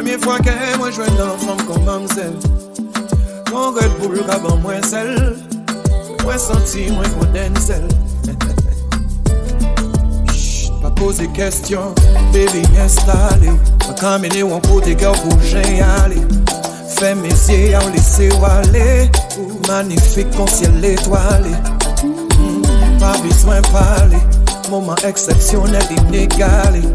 Premye fwa ke mwen jwen nan fom kon mamzel Kon red pou l kaban mwen sel Mwen santi mwen kon denzel Pa pose kestyon, baby installe Mwen kamene wan kote gè ou pou jen yale Fè mesye ya ou lese wale Manifik kon siel hmm, etwale Pa biswen pale Mouman eksepsyonel inegalé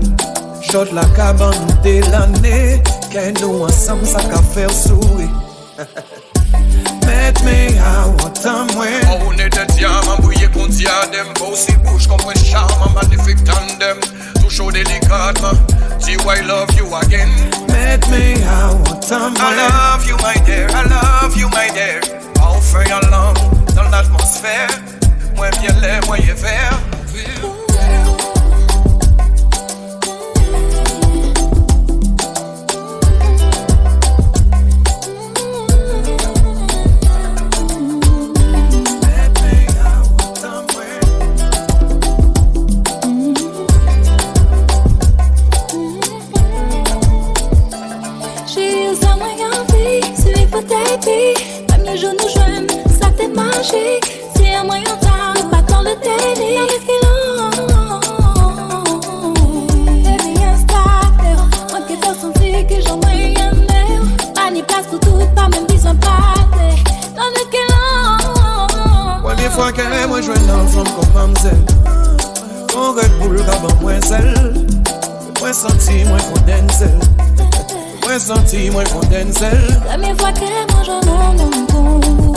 Chod la kaban nou de l'anè Kendo ansam sa ka fel souri Met me a wotan mwen A ou ne det yam an bouye kon diadem Bousi bouche kon pwen charm an magnific tandem Tou show delikatman Ti I love you again. Met me a wotan mwen I love you my dear, I love you my dear. A ou fe yon The atmosphere when you bie when you fear. ver magique. C'est un moyen temps, pas dans le Dans Baby instable, moi qui t'ai senti que j'en Pas ni place pour tout, pas même besoin de parler Dans le fois moi je une femme comme Mon Red Bull moins sel Moins senti, moins Moins senti, moins condensel La première fois que moi j'en ai mon goût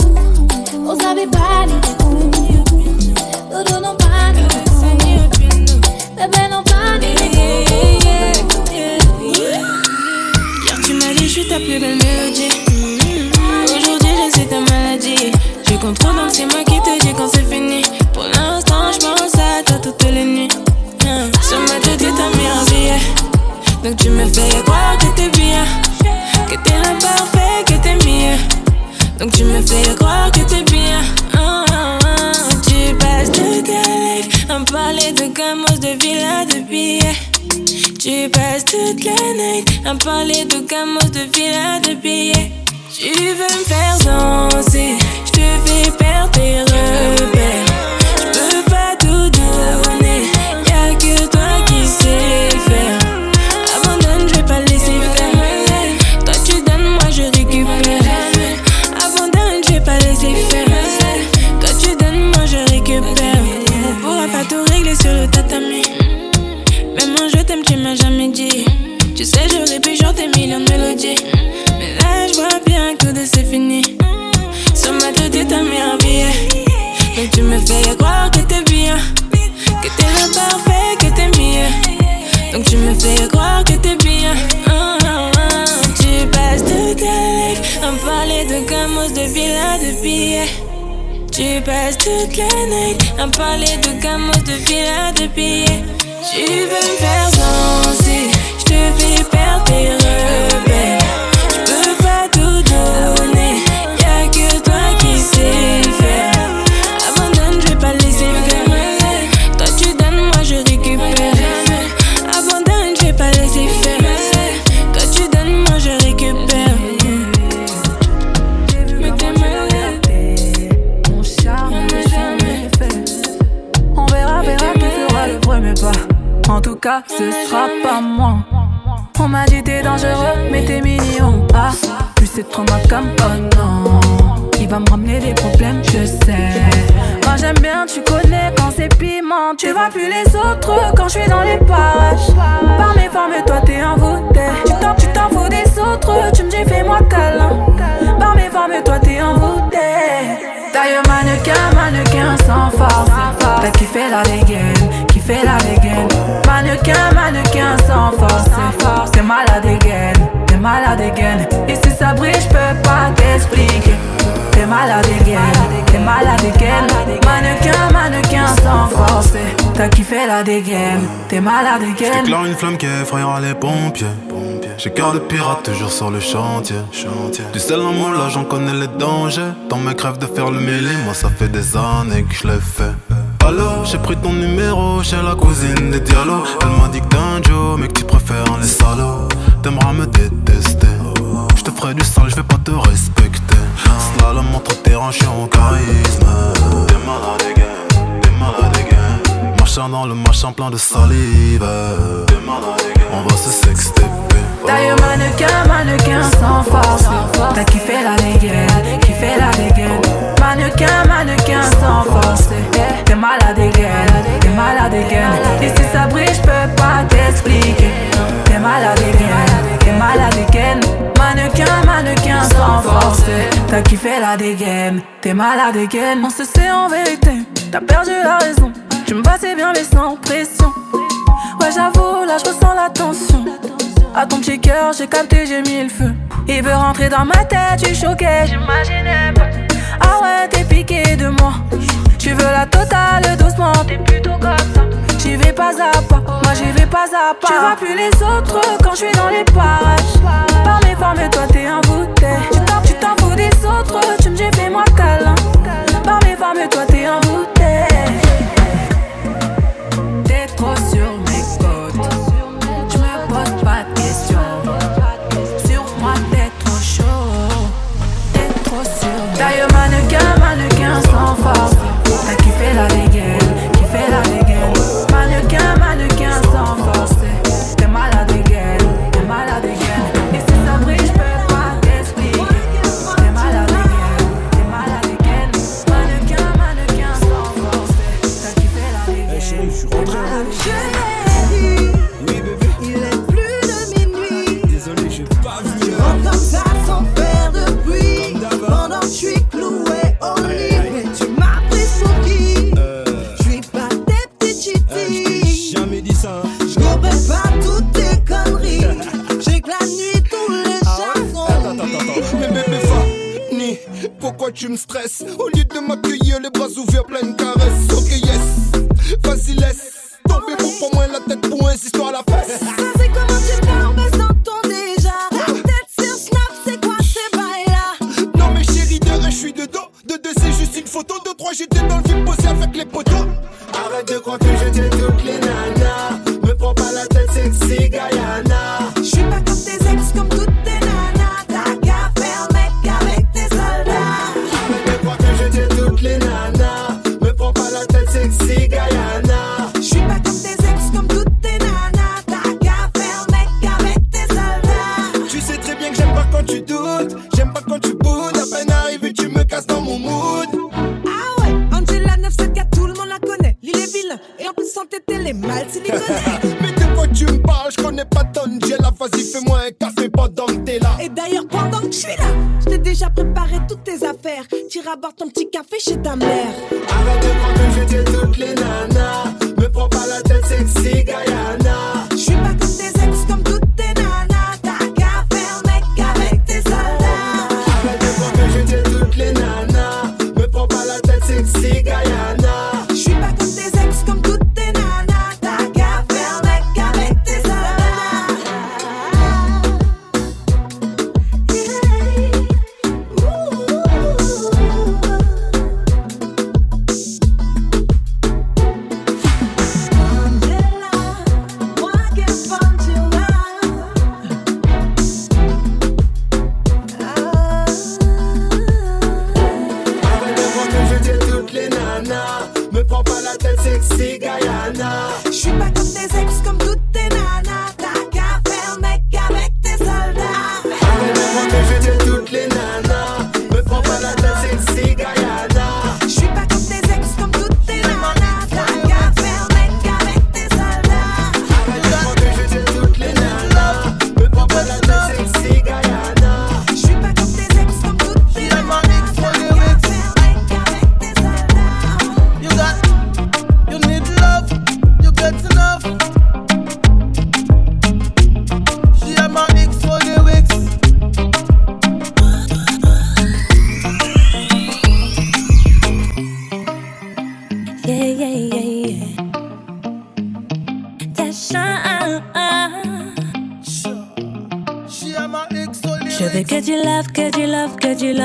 Vous savez pas les coups Dodo non pas Un palais de gamos de ce sera pas moi. On m'a dit t'es dangereux, mais t'es mignon. Ah, plus c'est trop ma cam, oh non. Il va me ramener des problèmes, je sais. Moi j'aime bien, tu connais quand c'est piment. Tu vois plus les autres quand je suis dans les parages. Par mes formes, toi t'es envoûté. Tu t'en, tu t'en fous des autres, tu me dis fais-moi câlin. Par mes formes, toi t'es envoûté. D'ailleurs, mannequin, mannequin sans force. T'as kiffé la dégaine, kiffé la dégaine. Mannequin, mannequin sans force. T'es malade dégaine, t'es malade dégaine. Et si ça brille, je peux pas t'expliquer. T'es malade dégaine, t'es malade dégaine. Mannequin, mannequin sans force. T'as kiffé la dégaine, t'es malade dégaine. J'éclaire une flamme qui effrayera les pompiers. J'ai cœur de pirate toujours sur le chantier. Du sel en mon là, j'en connais les dangers. Dans mes crèves de faire le mêlé, moi ça fait des années que je l'ai fait. Alors, j'ai pris ton numéro chez la cousine des dialogues. Elle m'a dit que t'es un mais que tu préfères les salauds. T'aimeras me détester. Je te ferai du sale, je vais pas te respecter. Slalom entre terrain, je en charisme. T'es malade, again. T'es malade, again. Machin dans le machin plein de salive. T'es malade. On va se sexter. D'ailleurs mannequin, mannequin sans force T'as kiffé la dégaine, kiffé la dégaine Mannequin, mannequin sans force T'es malade dégaine, t'es malade dégaine Et si ça brille, j'peux pas t'expliquer. T'es malade dégaine, t'es malade dégaine Mannequin, mannequin sans force T'as kiffé la dégaine, t'es malade dégaine On se sait en vérité, t'as perdu la raison. Tu me passais bien mais sans pression. Ouais j'avoue, là je ressens la tension. À ton petit cœur, j'ai capté, j'ai mis le feu. Il veut rentrer dans ma tête, tu choqué, j'imaginais pas. Ah ouais, t'es piqué de moi. Tu veux la totale doucement, t'es plutôt comme ça. J'y vais pas à pas, moi j'y vais pas à pas. Tu vois plus les autres quand je suis dans les parages. Par mes formes, toi t'es. Tu t'en, tu t'en fous des autres, tu me dis fais-moi câlin. Par mes formes, toi t'es envoûté. Au lieu de m'accueillir, les bras ouverts, pleine boire ton petit café chez ta mère.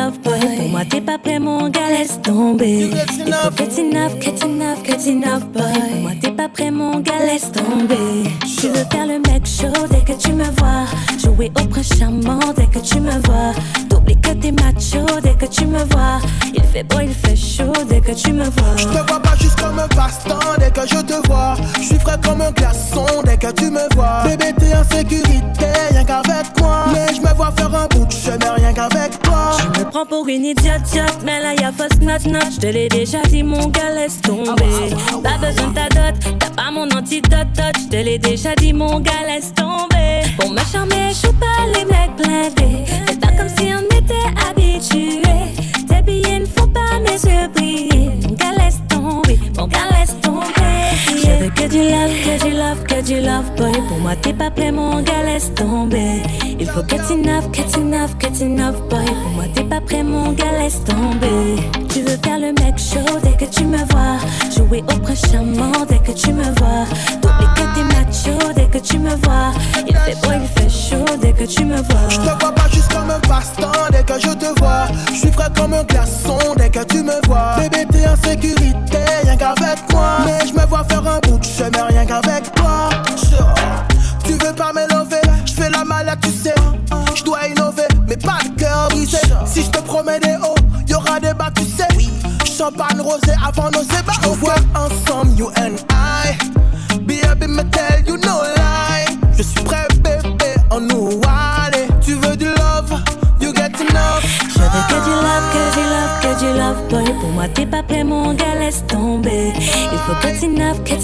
Love boy. Pour moi, t'es pas prêt, mon gars, laisse tomber. Tu neuf, que tu neuf, que tu neuf, boy. Pour moi, t'es pas prêt, mon gars, laisse tomber. Tu veux faire le mec chaud dès que tu me vois. Jouer au prince charmant dès que tu me vois. T'oublies que t'es macho dès que tu me vois. Il fait beau, il fait chaud dès que tu me vois. Je te vois pas juste comme un passe-temps dès que je te vois. Je suis frais comme un glaçon dès que tu me vois. Bébé, t'es en sécurité, rien qu'avec moi. Mais je me vois faire un bout de chemin, rien qu'avec toi. Je me prends pour une idiote, idiote, mais là y'a fausse note, note. Je te l'ai déjà dit, mon gars, laisse tomber. Pas besoin de ta dot, t'as pas mon antidote, dot. Je te l'ai déjà dit, mon gars, laisse tomber. Pour me charmer, je pas les mecs blindés. C'est pas comme si on était habitués. Tes billets ne font pas mes yeux briller. Mon gars, laisse tomber, mon gars, laisse tomber. Que du love, que du love, que du love, boy. Pour moi, t'es pas prêt, mon gars, laisse tomber. Il faut que tu neuf, que tu neuf, que tu neuf, boy. Pour moi, t'es pas prêt, mon gars, laisse tomber. Tu veux faire le mec chaud dès que tu me vois. Jouer au prince charmant dès que tu me vois. T'oublies que t'es macho dès que tu me vois. Il fait beau, il fait chaud dès que tu me vois. Je te vois pas juste comme un passe-temps dès que je te vois. Je suis frais comme un glaçon dès que tu me vois. Bébé, t'es en sécurité, rien qu'avec moi. Mais je me vois faire un bout de chemin, rien qu'avec toi. Tu veux pas m'élever, je fais la malade, tu sais. Je dois innover, mais pas de cœur brisé. Si je te promets des hauts, y aura des bas, tu sais. Champagne rosé avant nos ébats. Je te vois ensemble, you and I. Baby, me tell you no lie. Je suis prêt, bébé, on nous love, boy. Pour moi, t'es pas prêt, mon gars, laisse tomber. Il faut que tu neuf, que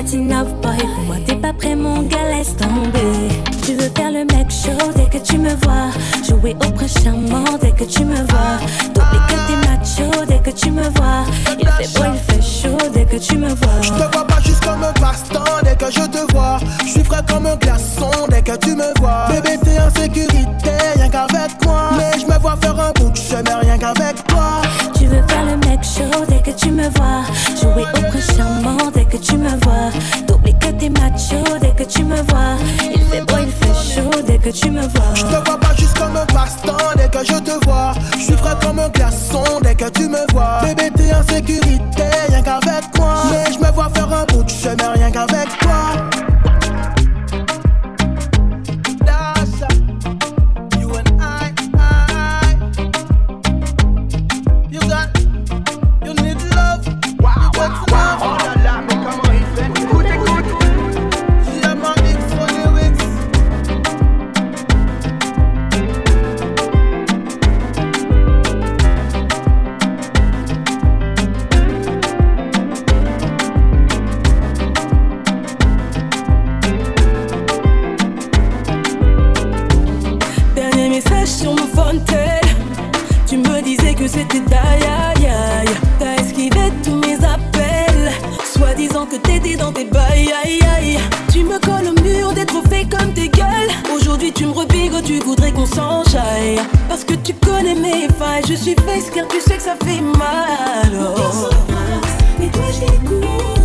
tu neuf, boy. Pour moi, t'es pas prêt, mon gars, laisse tomber. Tu veux faire le mec chaud dès que tu me vois. Jouer au prince charmant dès que tu me vois. T'oublies que t'es macho dès que tu me vois. Il fait beau, il fait chaud dès que tu me Je vois. te vois pas juste comme un passe-temps dès que je te vois. Je suis frais comme un glaçon dès que tu me vois. Bébé, t'es en sécurité, rien qu'avec moi. Mais je me vois faire un bout de chemin, rien qu'avec toi. Tu veux faire le dès que tu me vois. Jouer au prince charmant dès que tu me vois. T'oublies que t'es macho dès que tu me vois. Il fait beau, il fait chaud dès que tu me vois. Je te vois pas juste comme un passe-temps dès que je te vois. Je suis frais comme un glaçon dès que tu me vois. Bébé, t'es en sécurité, rien qu'avec moi. Mais je me vois faire un bout de chemin, rien qu'avec toi. Que c'était aïe aïe aïe T'as esquivé tous mes appels. Soit disant que t'étais dans tes bails aïe aïe Tu me colles au mur des trophées comme tes gueules. Aujourd'hui tu me rebigotes, tu voudrais qu'on s'enjaille Parce que tu connais mes failles Je suis face car tu sais que ça fait mal oh. Mais toi je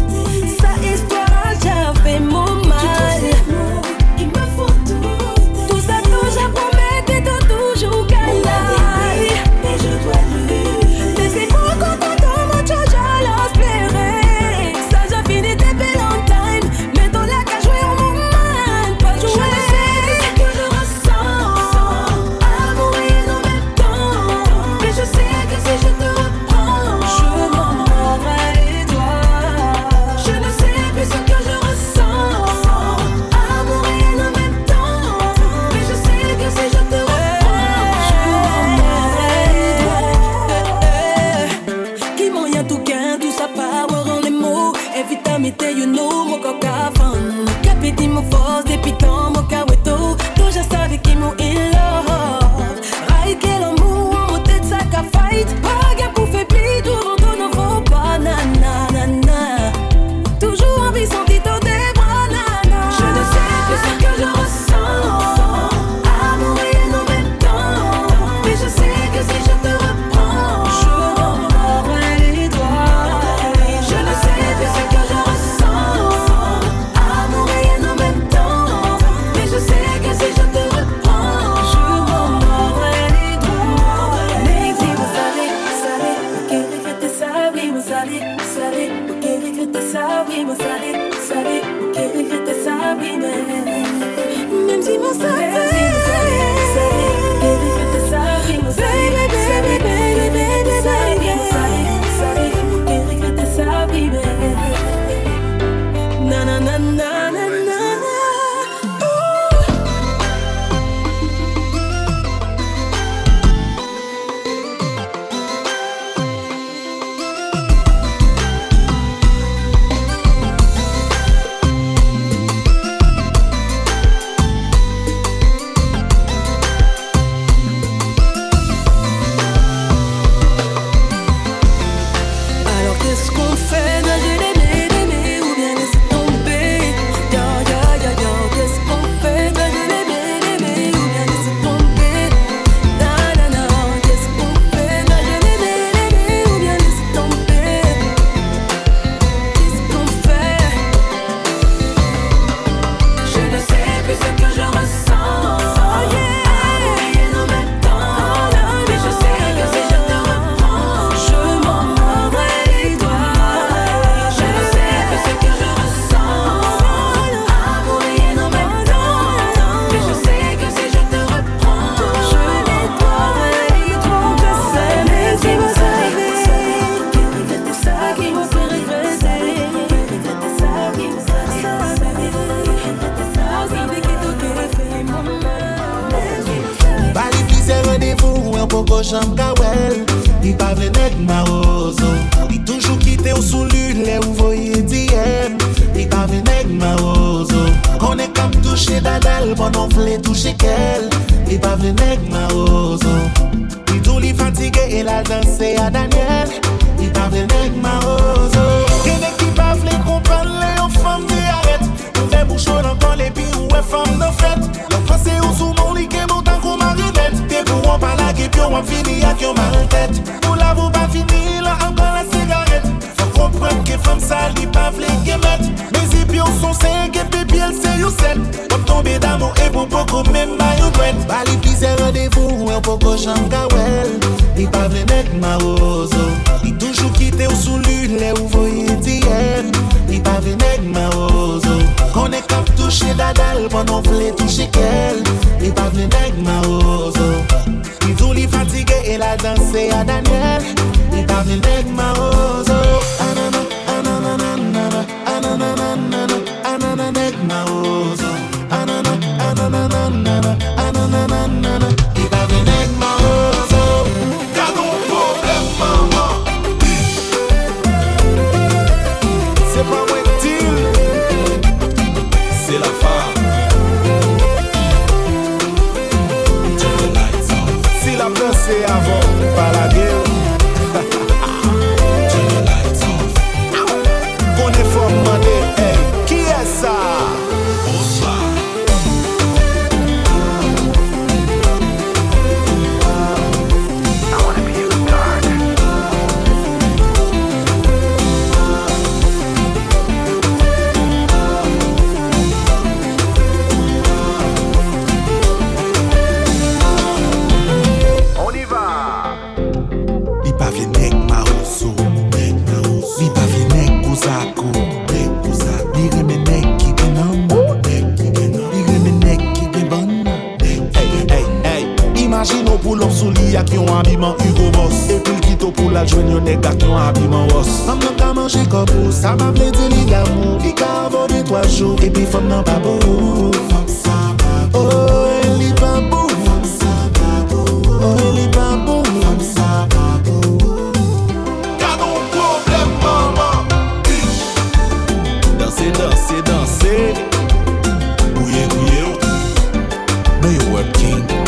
net marozo Li toujou kite ou sou lune le ou voye diyen Li pave neg marozo Konek kap touche dadal Panon vle touche kel Li pave neg marozo Li tou li fatige e la danse a Daniel. Li pave neg marozo you were king.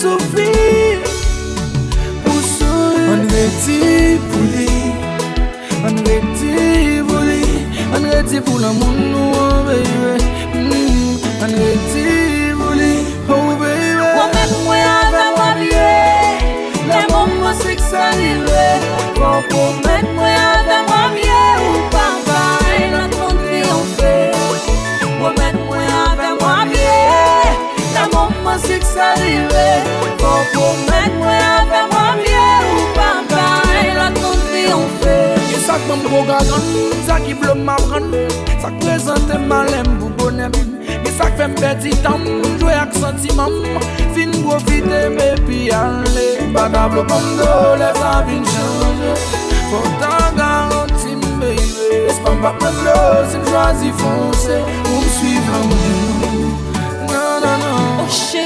soufli Pou sou An redi pou li. An redi pou li. An redi pou la moun nou oh, an bebe An hmm. redi pou li. Oh, Ou bebe Ou men mwen ave mabye Le moun mwen swik salive Ou men mwen ave rive Fon pou men mwen avè mwen liye ou pamba E la ton triyonfe E sak mwen drogadan, sak i blom avran Sak prezante malem pou bonem E sak fèm peti tam, jwe ak sentimam Fin profite me pi ale Baga blok mdo, le sa vin chanje Fon tan garanti mbebe Espan pa mwen flo, si m jwazi fonse Ou m suiv lan mwen Nan nan nan Oh shit.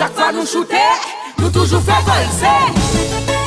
Chak fa nou choute, nou toujou fe kolse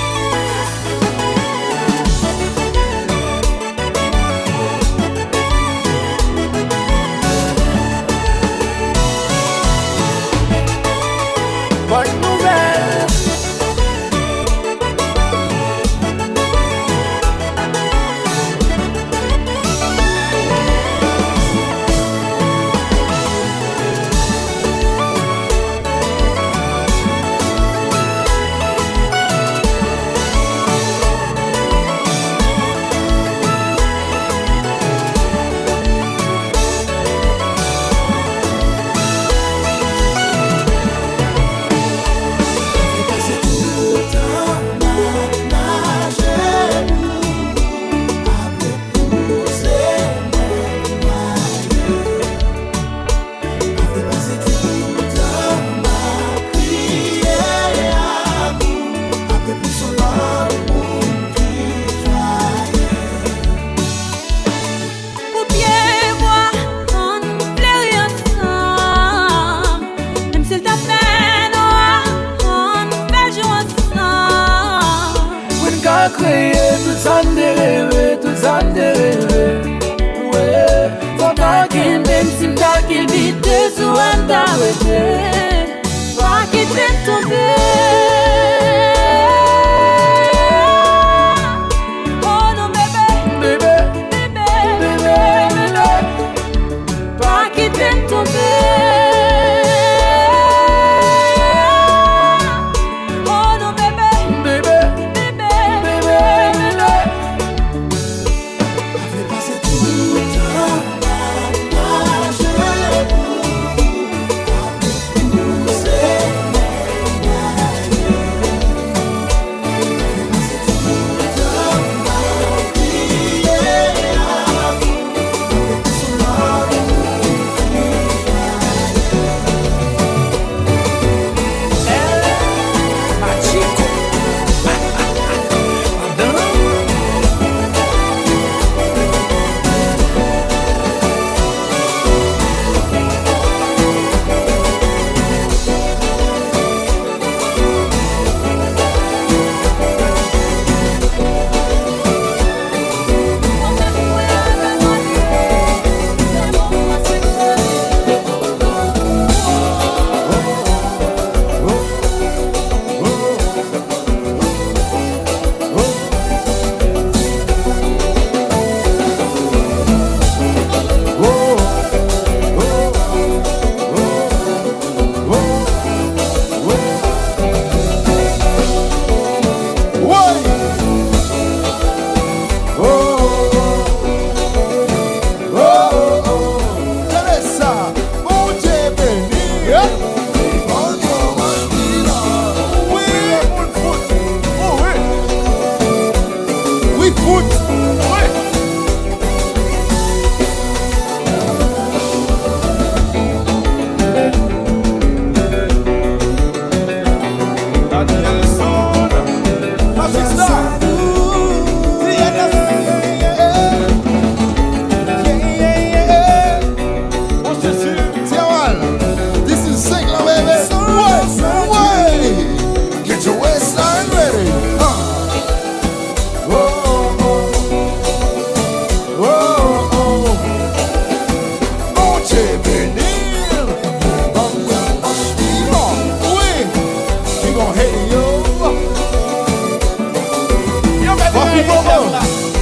Mouman,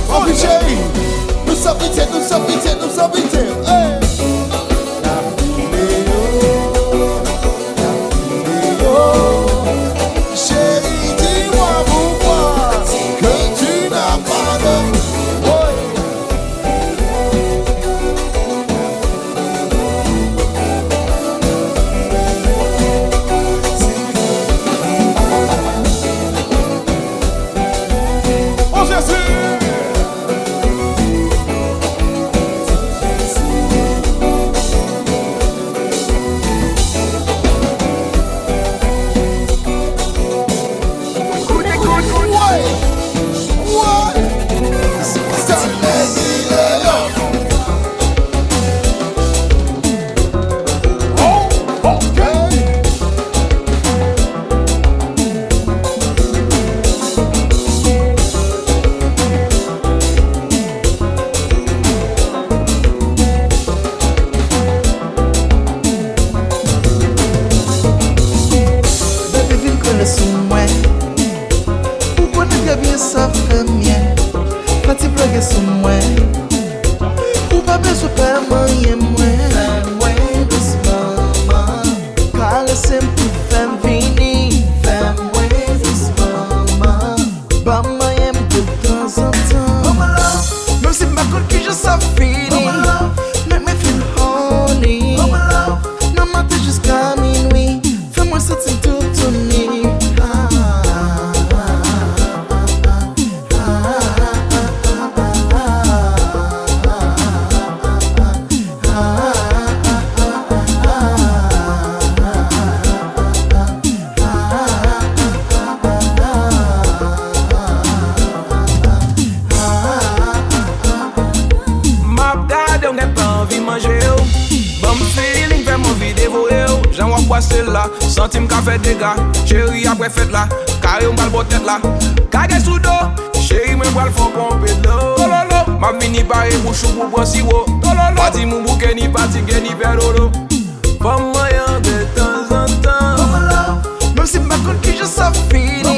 anbite, nou sabite, nou sabite, nou sabite kwe fet la Kare m bal botet la. Kage sou do Cheri men bal fon pompe do. Mam vini pare bouchou pou bwansi wo Pati mou bouke ni pati gen ni peroro Fom mayan de tan zan tan Mem si m bakon ki je sa fini.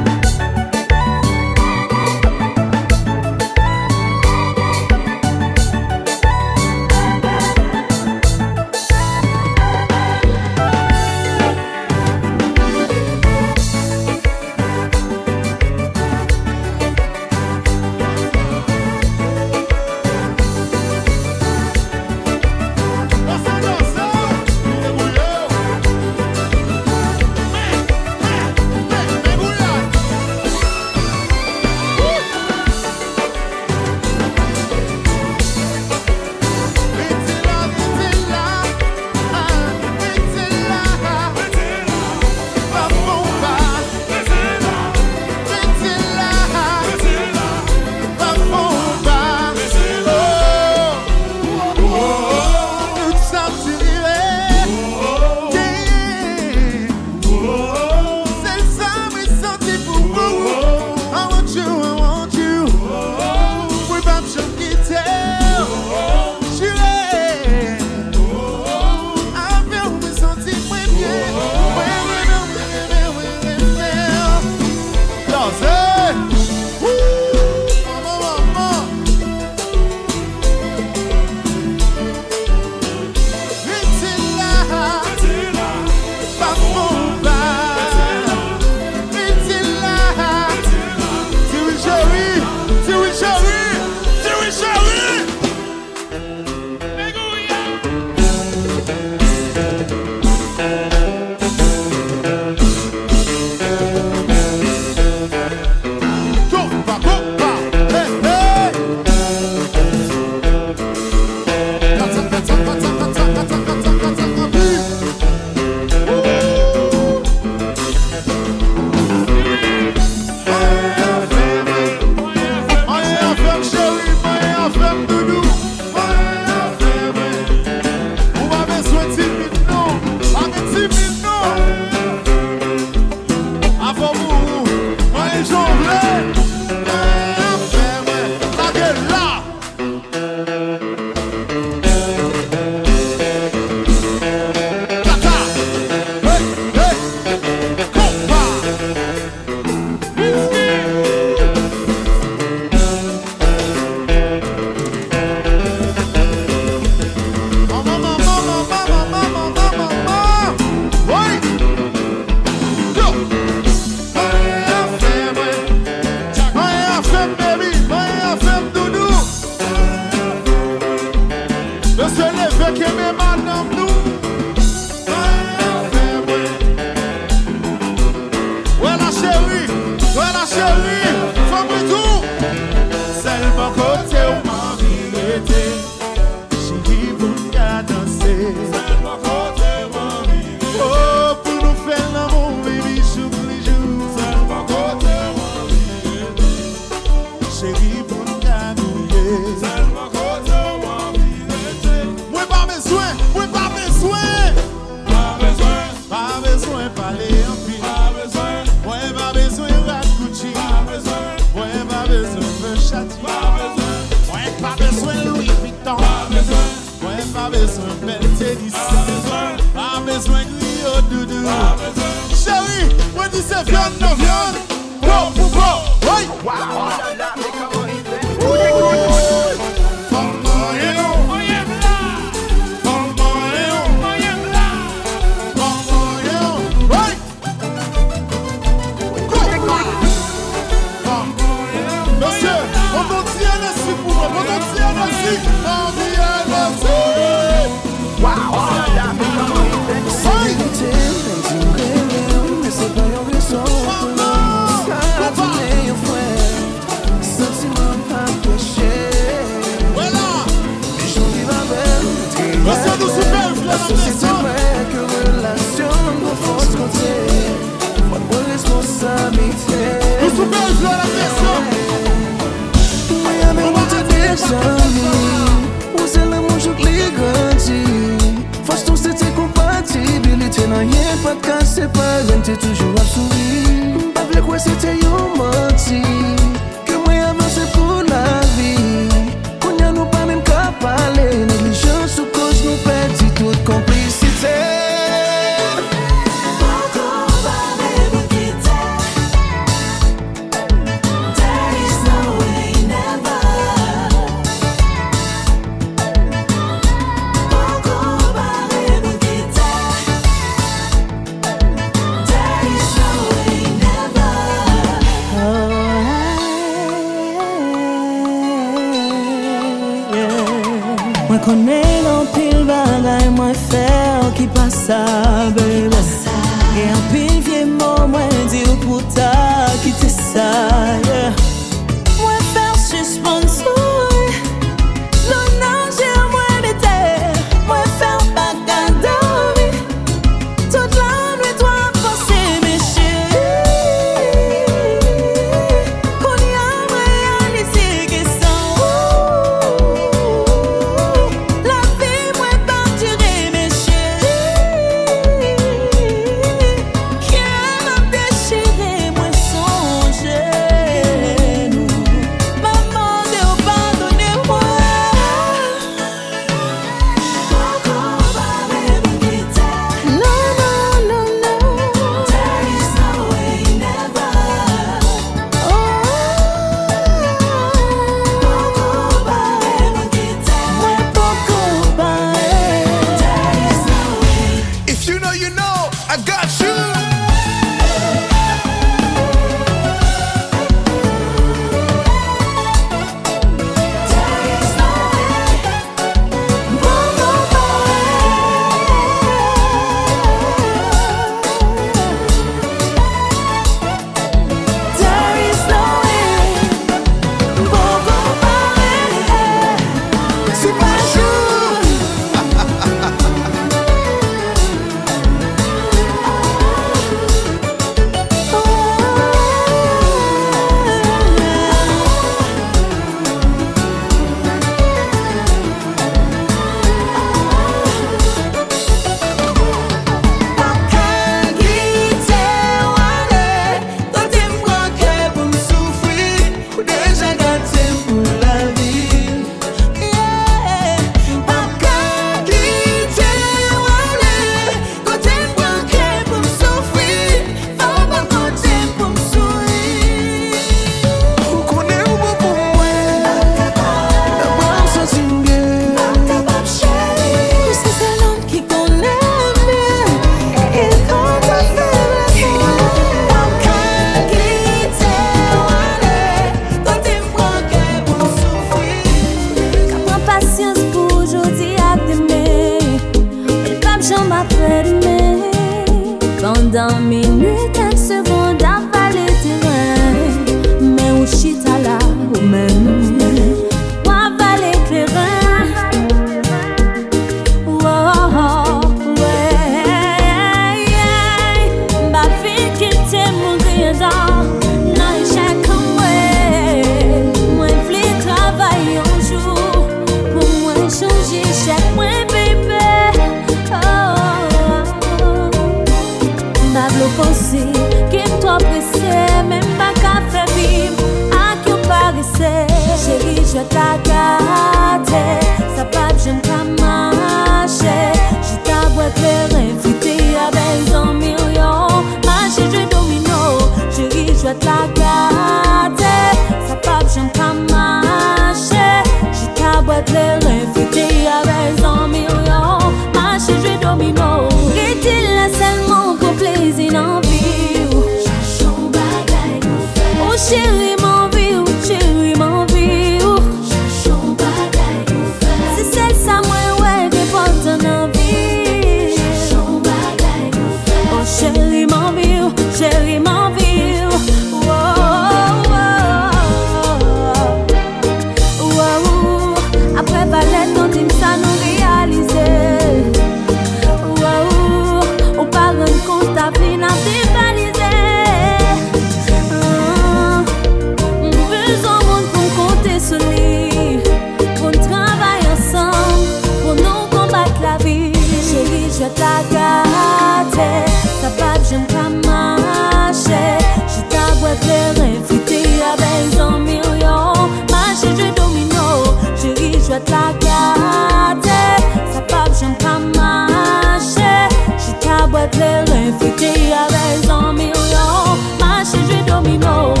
refugee avec 100 millions, marché du domino.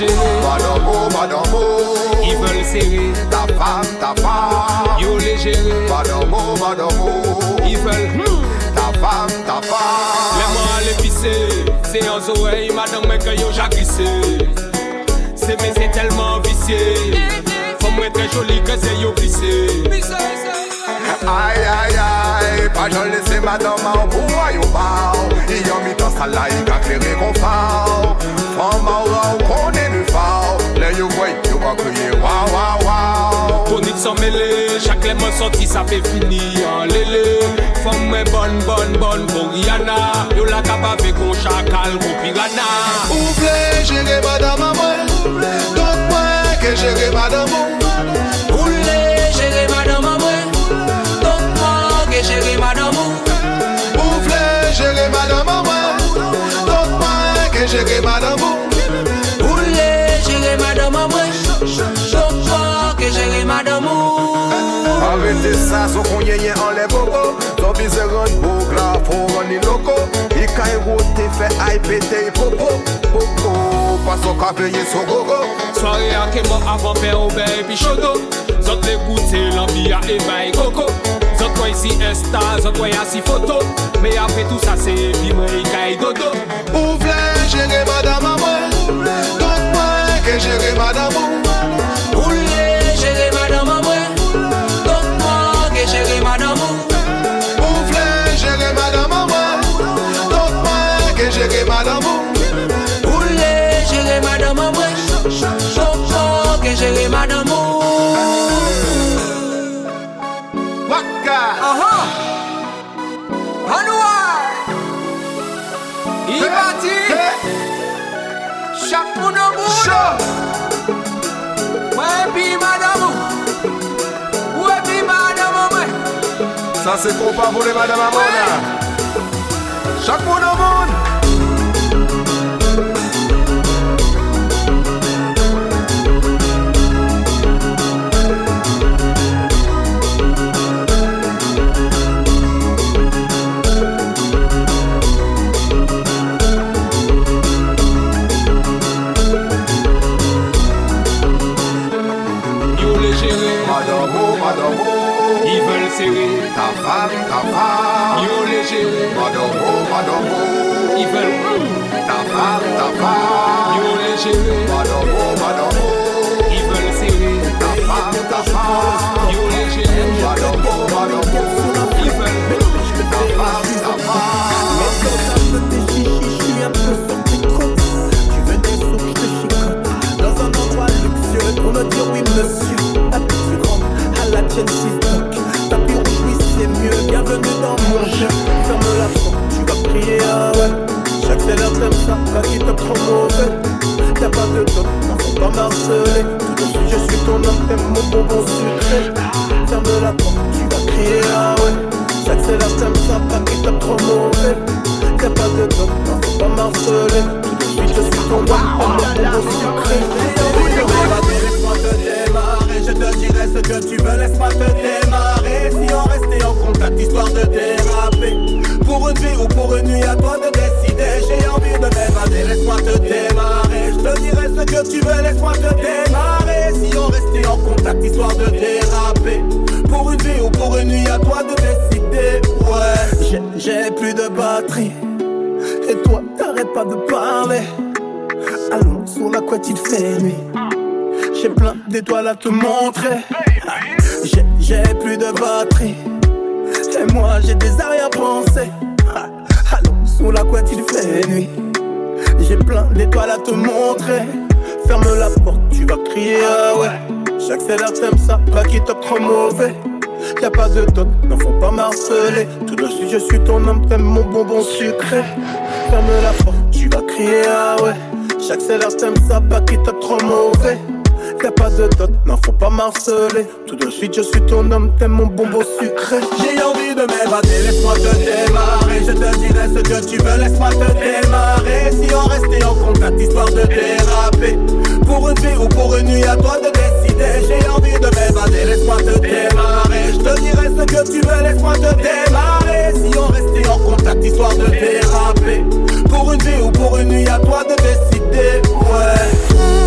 Madamo, madamo, ils veulent serrer. Ta femme, ta femme. Yo léger, madamo, madamo, ils veulent. Hmm, ta femme, ta femme. Les moi les pisser, c'est en madame, mais que yo j'ai glissé. C'est mais c'est tellement vicié. Faut moi très joli que c'est yo glissé. Aïe aïe aïe, pas je laisse madame en bois yo bao Il y a mis dans sa laïque à clairer qu'on fao Femme en qu'on pa kriye waw waw waw. Konit san mele, chak lem an santi sa pe fini an lele Fom mwen bon bon bon bon Rihanna. Yo la kapave kon chakal kon pirana Ou vle jere madame a mwen, donk mwen ke jere madame ou Arrete sa sou konye nye an le bobo Sou bize ron bo grafon ron ni loko I ka yon rote fe ay pete yi popo. Popo, paso ka peye sou gogo. Soare a keman avan pe obe epi chodo Zot le goute l'anvi a eva e koko. Zot kwa isi esta, zot kwa yasi foto. Me apre tout sa se epi mwen yi ka yi dodo. Ou vle jere madame a mwen? Donk mwen ke jere madame ou Ça c'est trop pas pour les madame à Mona Chaque monde au monde Yo les gérer, Madame, oh, madame, oh. ils veulent serrer femme, ta femme. Yo léger. Madongo, madongo. Ils veulent. Ta femme, ta femme. Yo léger. Madongo, madongo. Ils veulent serrer. Ta femme, ta femme. Ils veulent. Je. Tu veux je te. Dans un endroit luxueux pour me dire oui, monsieur. La plus grande à la Chelsea. Ferme la porte, tu vas prier ah ouais. J'accélère comme ça, la qui tape trop T'as pas de temps, faut pas marceler. Tout de suite je suis ton homme, t'aimes mon bonbon sucré. Ferme la porte, tu vas crier ah ouais. J'accélère comme ça, la qui tape trop T'as pas de temps, pas marceler. Tout de suite je suis ton homme, t'aimes mon bonbon sucré ce que tu veux, laisse-moi te démarrer. Si on restait en contact, histoire de déraper. Pour une vie ou pour une nuit, à toi de décider. J'ai envie de m'évader, laisse-moi te démarrer. Je te dirai ce que tu veux, laisse-moi te démarrer. Si on restait en contact, histoire de déraper. Pour une vie ou pour une nuit, à toi de décider. Ouais, j'ai- j'ai plus de batterie. Et toi, t'arrêtes pas de parler. Allons, sur la couette, il fait nuit. J'ai plein d'étoiles à te montrer. J'ai- plus de batterie. Et moi, j'ai des arrière-pensées. Allons, sous la couette, il fait nuit. J'ai plein d'étoiles à te montrer. Ferme la porte, tu vas crier, ah ouais. J'accélère, t'aimes ça, pas qui top trop mauvais. Y'a pas de doute, non faut pas marceler. Tout de suite, je suis ton homme, t'aimes mon bonbon sucré. Ferme la porte, tu vas crier, ah ouais. J'accélère, t'aimes ça, pas qui top trop mauvais. Y'a pas de dot, non faut pas marceler. Tout de suite je suis ton homme, t'aimes mon bonbon sucré. J'ai envie de m'évader, laisse-moi te démarrer. Je te dirai ce que tu veux, laisse-moi te démarrer. Si on restait en contact, histoire de déraper. Pour une vie ou pour une nuit, à toi de décider. J'ai envie de m'évader, laisse-moi te démarrer. Je te dirai ce que tu veux, laisse-moi te démarrer. Si on restait en contact, histoire de déraper. Pour une vie ou pour une nuit, à toi de décider. Ouais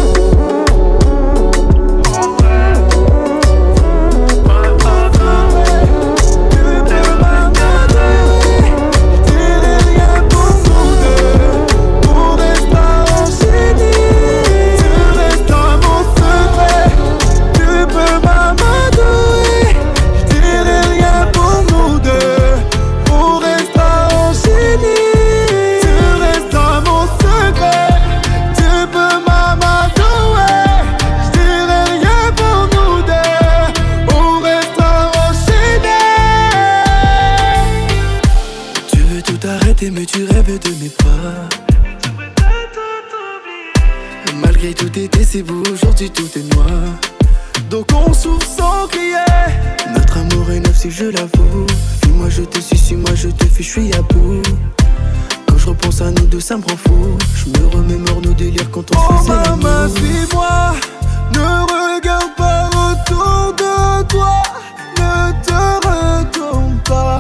Tout été c'est beau, aujourd'hui tout est noir Donc on souffre sans crier. Notre amour est neuf si je l'avoue. Fuis-moi je te suis, suis-moi je te fuis, je suis à bout. Quand je repense à nous deux ça me rend fou. Je me remémore nos délires quand on Oh faisait l'amour. suis-moi, ne regarde pas autour de toi, ne te retourne pas.